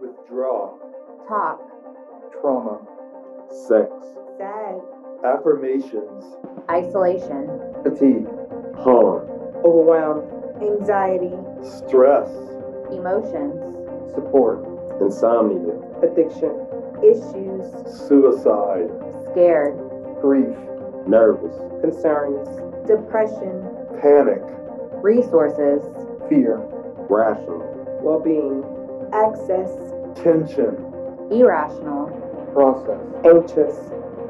Withdraw. Talk. Trauma. Sex. Sad. Affirmations. Isolation. Fatigue. Harm. Overwhelmed. Anxiety. Stress. Emotions. Support. Insomnia. Addiction. Issues. Suicide. Scared. Grief. Nervous. Concerns. Depression. Panic. Resources. Fear. Rational. Well being. Access. Tension. Irrational. Process. Anxious.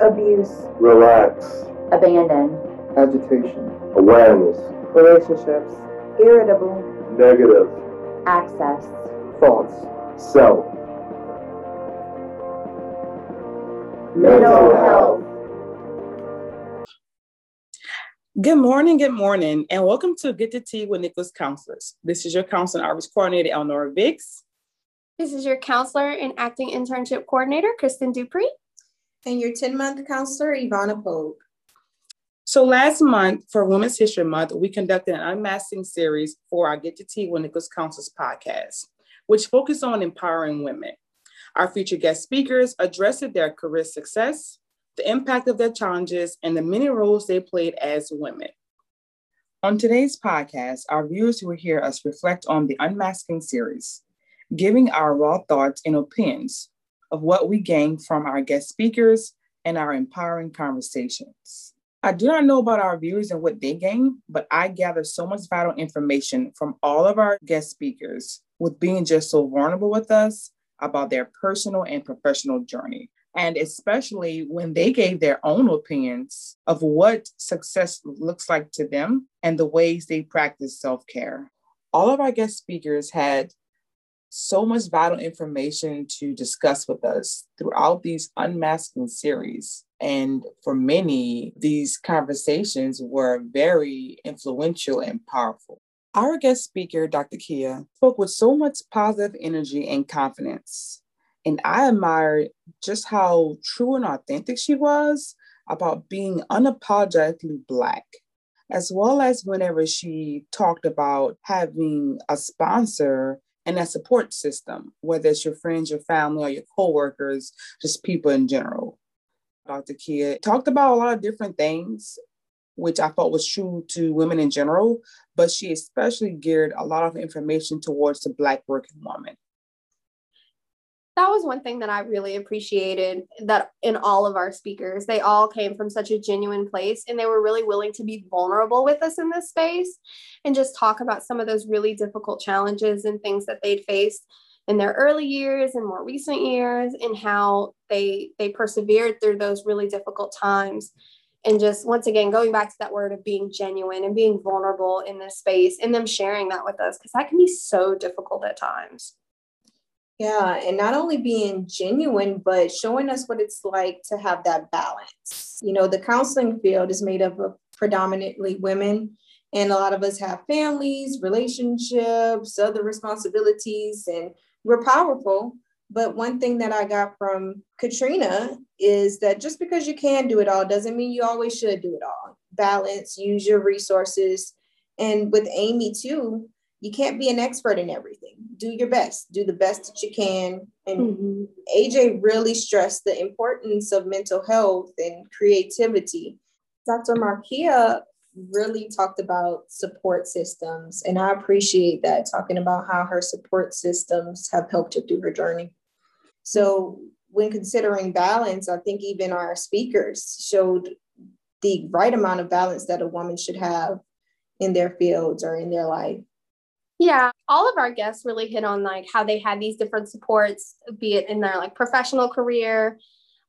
Abuse. Relax. Abandon. Agitation. Awareness. Relationships. Irritable. Negative. Access. Thoughts. Self. Mental health. Good morning, good morning, and welcome to Get the Tea with Nicholls Counselors. This is your counseling outreach coordinator, Elnora Vicks. This is your counselor and acting internship coordinator, Kristen Dupree. And your 10 month counselor, Ivana Pogue. So last month for Women's History Month, we conducted an unmasking series for our Get the Tea with Nicholls Counselors podcast, which focused on empowering women. Our featured guest speakers addressed their career success, the impact of their challenges, and the many roles they played as women. On today's podcast, our viewers will hear us reflect on the Unmasking series, giving our raw thoughts and opinions of what we gained from our guest speakers and our empowering conversations. I do not know about our viewers and what they gained, but I gather so much vital information from all of our guest speakers with being just so vulnerable with us about their personal and professional journey. And especially when they gave their own opinions of what success looks like to them and the ways they practice self care. All of our guest speakers had so much vital information to discuss with us throughout these unmasking series. And for many, these conversations were very influential and powerful. Our guest speaker, Dr. Kia, spoke with so much positive energy and confidence. And I admired just how true and authentic she was about being unapologetically Black, as well as whenever she talked about having a sponsor and that support system, whether it's your friends, your family, or your coworkers, just people in general. Dr. Kia talked about a lot of different things which I thought was true to women in general, but she especially geared a lot of information towards the Black working woman. That was one thing that I really appreciated that in all of our speakers, they all came from such a genuine place and they were really willing to be vulnerable with us in this space and just talk about some of those really difficult challenges and things that they'd faced in their early years and more recent years and how they they persevered through those really difficult times. And just once again going back to that word of being genuine and being vulnerable in this space and them sharing that with us because that can be so difficult at times yeah and not only being genuine but showing us what it's like to have that balance you know the counseling field is made up of predominantly women and a lot of us have families relationships other responsibilities and we're powerful but one thing that I got from Katrina is that just because you can do it all doesn't mean you always should do it all. Balance, use your resources. And with Amy, too, you can't be an expert in everything. Do your best, do the best that you can. And mm-hmm. AJ really stressed the importance of mental health and creativity. Dr. Markia really talked about support systems. And I appreciate that, talking about how her support systems have helped her through her journey. So, when considering balance, I think even our speakers showed the right amount of balance that a woman should have in their fields or in their life. Yeah, all of our guests really hit on like how they had these different supports, be it in their like professional career,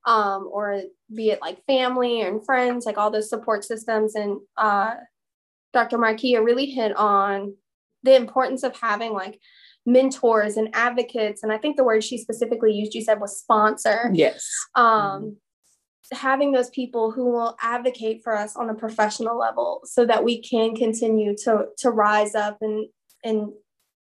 um, or be it like family and friends, like all those support systems. And uh, Dr. Markia really hit on the importance of having like mentors and advocates. And I think the word she specifically used, you said was sponsor. Yes. Um, mm-hmm. Having those people who will advocate for us on a professional level so that we can continue to, to rise up and, and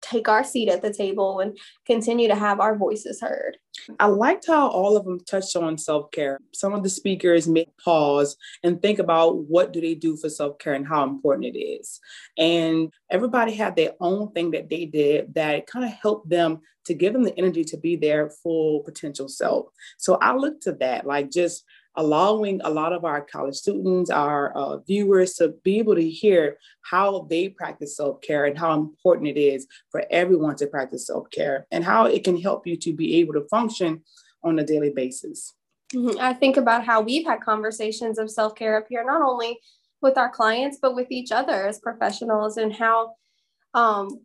take our seat at the table and continue to have our voices heard. I liked how all of them touched on self-care. Some of the speakers made pause and think about what do they do for self-care and how important it is. And everybody had their own thing that they did that kind of helped them to give them the energy to be their full potential self. So I looked to that, like just allowing a lot of our college students, our uh, viewers to be able to hear how they practice self care and how important it is for everyone to practice self care and how it can help you to be able to function on a daily basis. Mm-hmm. I think about how we've had conversations of self care up here, not only with our clients, but with each other as professionals, and how, um,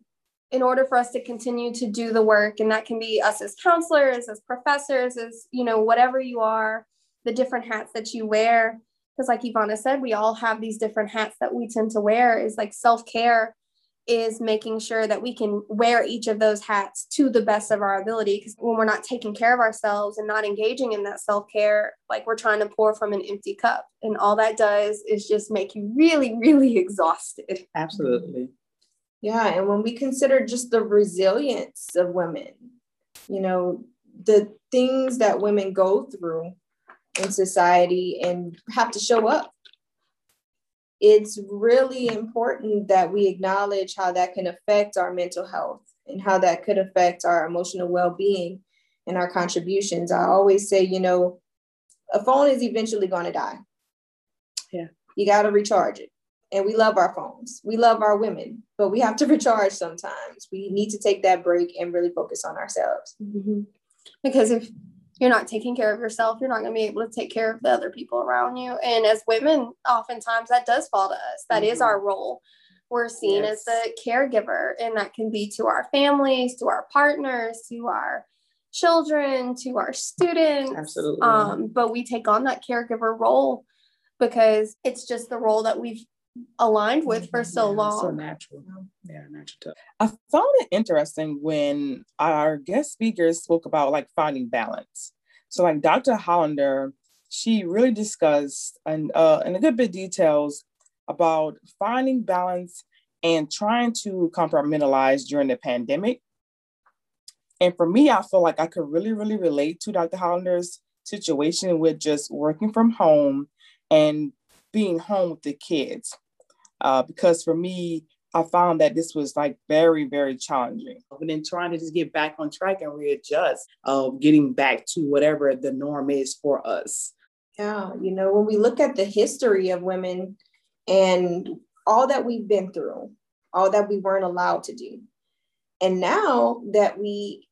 in order for us to continue to do the work, and that can be us as counselors, as professors, as you know, whatever you are, the different hats that you wear. Because like ivana said we all have these different hats that we tend to wear. Is like self-care is making sure that we can wear each of those hats to the best of our ability. Because when we're not taking care of ourselves and not engaging in that self-care like we're trying to pour from an empty cup. And all that does is just make you really really exhausted. Absolutely. Yeah and when we consider just the resilience of women you know the things that women go through in society and have to show up. It's really important that we acknowledge how that can affect our mental health and how that could affect our emotional well being and our contributions. I always say, you know, a phone is eventually going to die. Yeah. You got to recharge it. And we love our phones. We love our women, but we have to recharge sometimes. We need to take that break and really focus on ourselves. Mm-hmm. Because if you're not taking care of yourself, you're not going to be able to take care of the other people around you. And as women, oftentimes that does fall to us. That mm-hmm. is our role. We're seen yes. as the caregiver, and that can be to our families, to our partners, to our children, to our students. Absolutely. Um, but we take on that caregiver role because it's just the role that we've aligned with for so yeah, long. So natural. Yeah, natural. I found it interesting when our guest speakers spoke about like finding balance. So like Dr. Hollander, she really discussed and uh, in a good bit of details about finding balance and trying to compartmentalize during the pandemic. And for me, I feel like I could really, really relate to Dr. Hollander's situation with just working from home and being home with the kids uh, because for me, I found that this was like very, very challenging. And then trying to just get back on track and readjust of getting back to whatever the norm is for us. Yeah, you know, when we look at the history of women and all that we've been through, all that we weren't allowed to do. And now that we,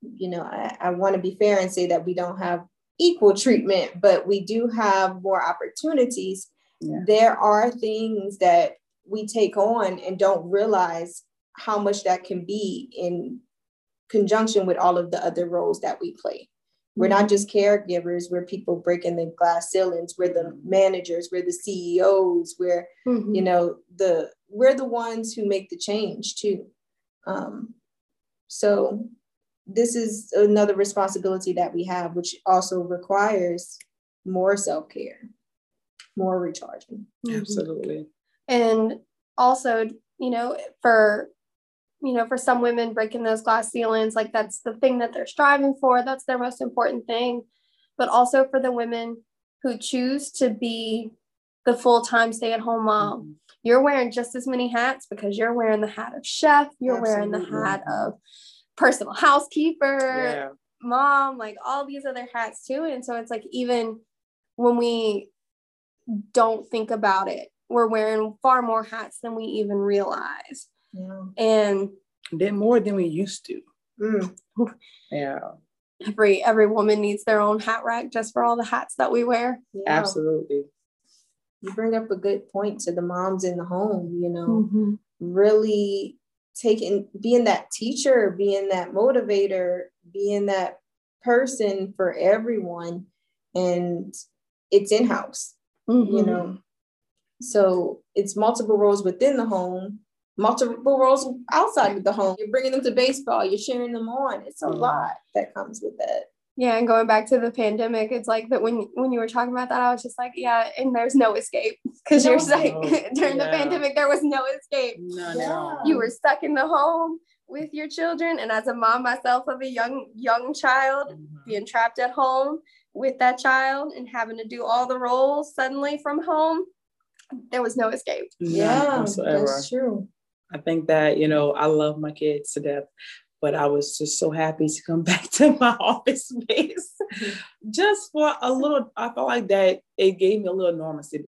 you know, I, I want to be fair and say that we don't have equal treatment, but we do have more opportunities yeah. there are things that we take on and don't realize how much that can be in conjunction with all of the other roles that we play. We're not mm-hmm. just caregivers, we're people breaking the glass ceilings, we're the managers, we're the CEOs, we're, mm-hmm. you know, the we're the ones who make the change too. Um, so this is another responsibility that we have, which also requires more self-care more recharging. Mm-hmm. Absolutely. And also, you know, for you know, for some women breaking those glass ceilings, like that's the thing that they're striving for. That's their most important thing. But also for the women who choose to be the full-time stay-at-home mom. Mm-hmm. You're wearing just as many hats because you're wearing the hat of chef, you're Absolutely. wearing the hat of personal housekeeper, yeah. mom, like all these other hats too. And so it's like even when we don't think about it. We're wearing far more hats than we even realize. Yeah. And then more than we used to. Mm. yeah. Every every woman needs their own hat rack just for all the hats that we wear. Yeah. Absolutely. You bring up a good point to the moms in the home, you know, mm-hmm. really taking being that teacher, being that motivator, being that person for everyone. And it's in house mm-hmm. you know. So it's multiple roles within the home, multiple roles outside of the home. You're bringing them to baseball, you're cheering them on. It's a mm-hmm. lot that comes with that. Yeah, and going back to the pandemic, it's like that when when you were talking about that, I was just like, yeah, and there's no escape because no, you're like no. during yeah. the pandemic there was no escape. No, no. You were stuck in the home with your children. And as a mom myself of a young young child, Mhm. being trapped at home with that child and having to do all the roles suddenly from home, there was no escape. Yeah, whatsoever. that's true. I think that, you know, I love my kids to death, but I was just so happy to come back to my office space just for a little. I felt like that it gave me a little normalcy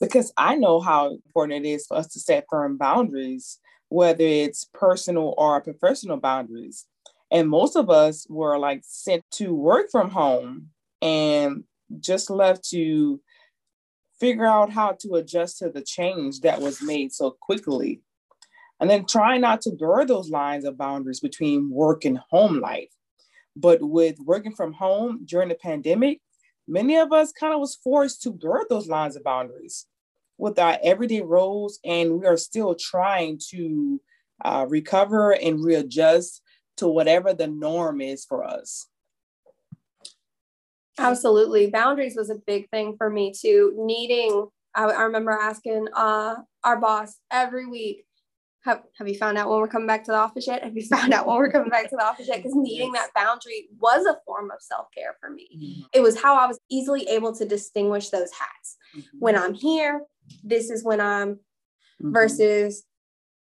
because I know how important it is for us to set firm boundaries, whether it's personal or professional boundaries. And most of us were like sent to work from home and just left to figure out how to adjust to the change that was made so quickly. And then try not to blur those lines of boundaries between work and home life. But with working from home during the pandemic, many of us kind of was forced to blur those lines of boundaries with our everyday roles. And we are still trying to uh, recover and readjust to whatever the norm is for us. Absolutely. Boundaries was a big thing for me too. Needing, I, I remember asking uh, our boss every week, have, have you found out when we're coming back to the office yet? Have you found out when we're coming back to the office yet? Because needing that boundary was a form of self care for me. It was how I was easily able to distinguish those hats. When I'm here, this is when I'm Mhm. versus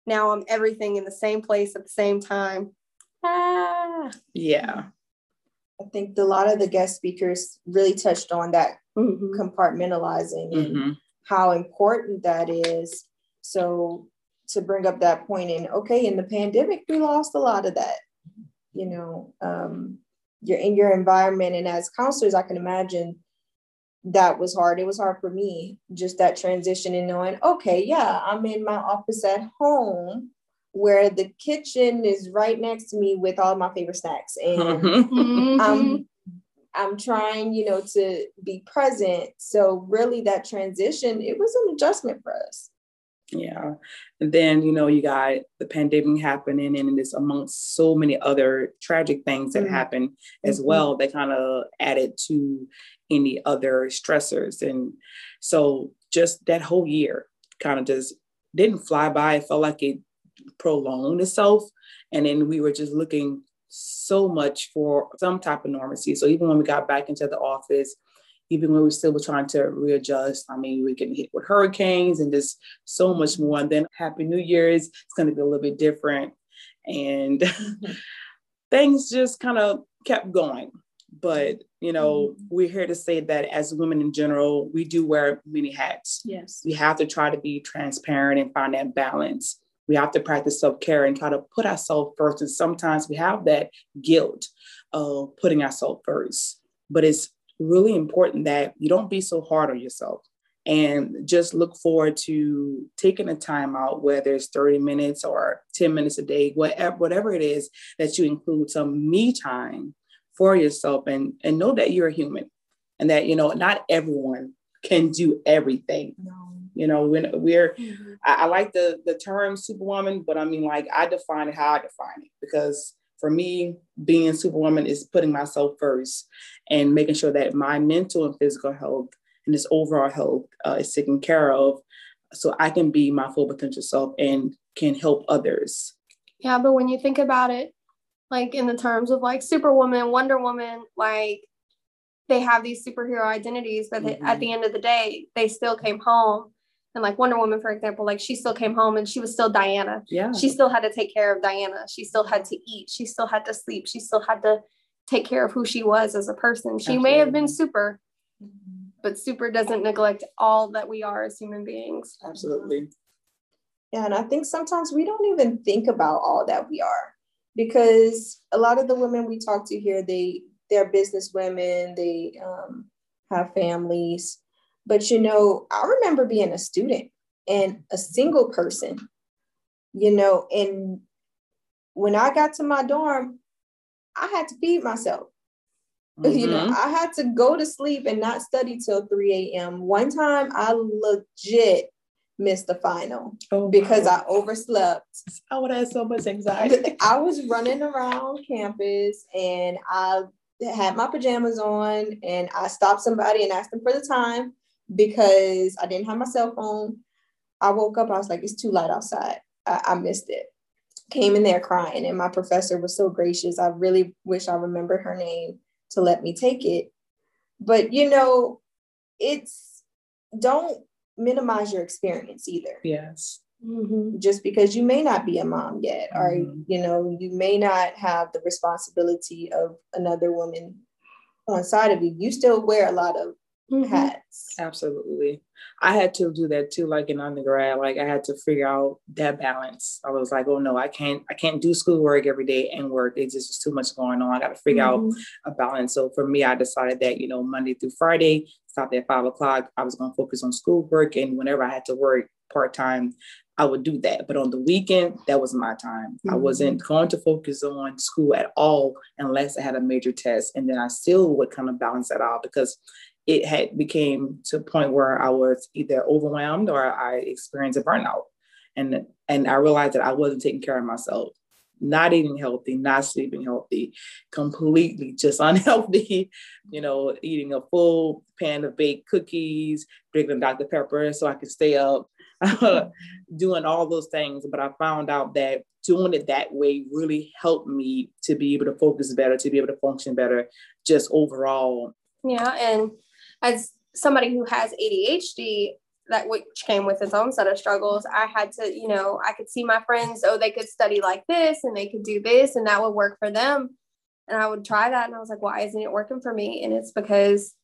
now I'm everything in the same place at the same time. Ah. Yeah. I think a lot of the guest speakers really touched on that Mhm. compartmentalizing and Mhm. how important that is. So to bring up that point in, okay, in the pandemic, we lost a lot of that. You know, um, you're in your environment, and as counselors, I can imagine that was hard. It was hard for me, just that transition and knowing, okay, yeah, I'm in my office at home where the kitchen is right next to me with all my favorite snacks. And Mhm. Mhm. I'm I'm trying, you know, to be present. So really that transition, it was an adjustment for us. Yeah. And then, you know, you got the pandemic happening and it's amongst so many other tragic things that Mhm. happened as Mhm. well that kind of added to any other stressors. And so just that whole year kind of just didn't fly by. It felt like it prolonged itself. And then we were just looking so much for some type of normalcy. So even when we got back into the office, even when we still were trying to readjust, I mean, we getting hit with hurricanes and just so much more. And then Happy New Year's, it's going to be a little bit different. And things just kind of kept going. But, you know, mm-hmm. we're here to say that as women in general, we do wear many hats. Yes. We have to try to be transparent and find that balance. We have to practice self care and try to put ourselves first. And sometimes we have that guilt of putting ourselves first. But it's really important that you don't be so hard on yourself and just look forward to taking a time out, whether it's 30 minutes or 10 minutes a day, whatever, whatever it is, that you include some me time for yourself and, and know that you're a human and that, you know, not everyone can do everything. No. You know, when we're, I, I like the the term superwoman, but I mean, like I define it how I define it because for me, being superwoman is putting myself first and making sure that my mental and physical health and this overall health uh, is taken care of, so I can be my full potential self and can help others. Yeah, but when you think about it, like in the terms of like Superwoman, Wonder Woman, like they have these superhero identities, but they, at Mhm. the end of the day, they still came home. And like Wonder Woman, for example, like she still came home and she was still Diana. Yeah. She still had to take care of Diana. She still had to eat. She still had to sleep. She still had to take care of who she was as a person. She may have been super, but super doesn't neglect all that we are as human beings. Absolutely. Yeah, and I think sometimes we don't even think about all that we are because a lot of the women we talk to here, they they're business women, they um, have families. But you know, I remember being a student and a single person, you know, and when I got to my dorm, I had to feed myself. You know, Mhm. I had to go to sleep and not study till 3 a.m. One time I legit missed the final Oh, because I overslept. I would have so much anxiety. I was running around campus and I had my pajamas on and I stopped somebody and asked them for the time because I didn't have my cell phone. I woke up, I was like, it's too light outside. I, I missed it. came in there crying, and my professor was so gracious. I really wish I remembered her name to let me take it. But you know, it's don't minimize your experience either. Yes. Mm-hmm. Just because you may not be a mom yet, or Mhm. you know, you may not have the responsibility of another woman on side of you, you still wear a lot of Mhm. hats. Absolutely. I had to do that too, like in undergrad. Like I had to figure out that balance. I was like, oh no, I can't I can't do schoolwork every day and work. It's just too much going on. I gotta figure out Mhm. a balance. So for me, I decided that, you know, Monday through Friday, stopped at five o'clock. I was gonna focus on schoolwork and whenever I had to work part-time, I would do that. But on the weekend, that was my time. I Mhm. wasn't going to focus on school at all unless I had a major test. And then I still would kind of balance that out because it had became to a point where I was either overwhelmed or I experienced a burnout. And and I realized that I wasn't taking care of myself, not eating healthy, not sleeping healthy, completely just unhealthy, you know, eating a full pan of baked cookies, drinking Dr. Pepper so I could stay up, doing all those things. But I found out that doing it that way really helped me to be able to focus better, to be able to function better, just overall. Yeah, and as somebody who has ADHD, that which came with its own set of struggles, I had to, you know, I could see my friends, oh, they could study like this and they could do this and that would work for them. And I would try that and I was like, why isn't it working for me? And it's because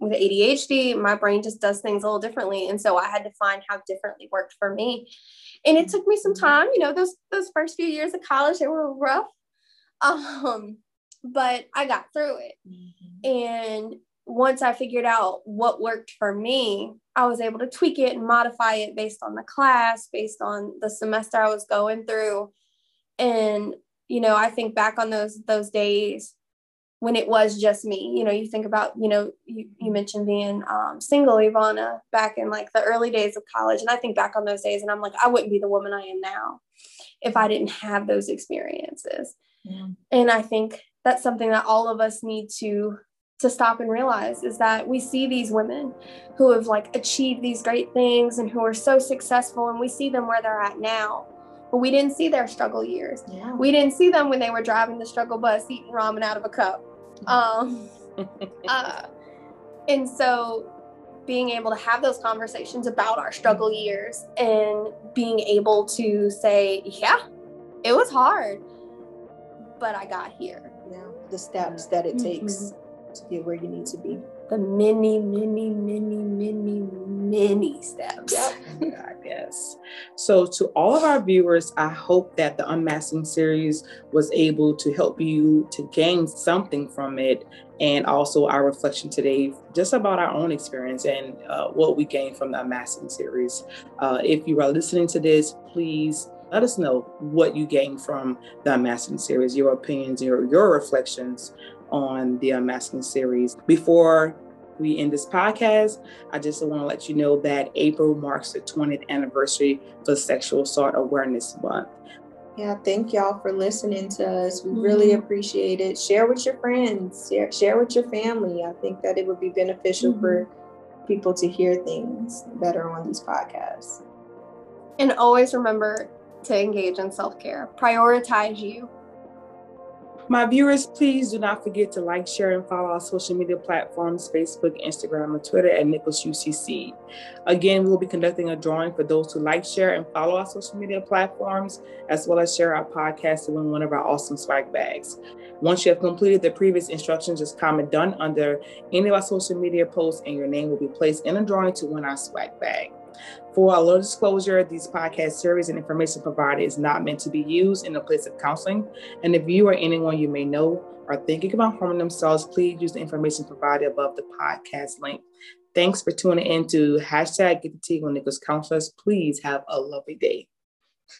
with ADHD, my brain just does things a little differently. And so I had to find how differently worked for me. And it took me some time, you know, those those first few years of college, they were rough. Um, but I got through it. And once I figured out what worked for me, I was able to tweak it and modify it based on the class, based on the semester I was going through. And, you know, I think back on those those days when it was just me. You know, you think about, you know, you, you mentioned being um, single, Ivana, back in like the early days of college. And I think back on those days and I'm like, I wouldn't be the woman I am now if I didn't have those experiences. Yeah. And I think that's something that all of us need to to stop and realize is that we see these women who have like achieved these great things and who are so successful and we see them where they're at now but we didn't see their struggle years Yeah. we didn't see them when they were driving the struggle bus eating ramen out of a cup um uh, and so being able to have those conversations about our struggle years and being able to say yeah it was hard but i got here yeah. The steps that it takes Mhm. To get where you need to be. the many many many many many steps God, yes. So, to all of our viewers, I hope that the Unmasking series was able to help you to gain something from it, and also our reflection today, just about our own experience and uh, what we gained from the Unmasking series. Uh, if you are listening to this, please let us know what you gained from the Unmasking series, your opinions, your your reflections on the Unmasking series. Before we end this podcast, I just want to let you know that April marks the 20th anniversary for Sexual Assault Awareness Month. Yeah, thank y'all for listening to us. We really mm-hmm. appreciate it. Share with your friends, share, share with your family. I think that it would be beneficial for mm-hmm. people to hear things better on these podcasts. and always remember to engage in self-care prioritize you My viewers, please do not forget to like, share, and follow our social media platforms Facebook, Instagram, and Twitter at Nicholls UCC. Again, we'll be conducting a drawing for those who like, share, and follow our social media platforms, as well as share our podcast to win one of our awesome swag bags. Once you have completed the previous instructions, just comment done under any of our social media posts, and your name will be placed in a drawing to win our swag bag. For a little disclosure, these podcast series and information provided is not meant to be used in the place of counseling. And if you or anyone you may know are thinking about harming themselves, please use the information provided above the podcast link. Thanks for tuning in to hashtag Get the Tea with Nicholls Counselors. Please have a lovely day.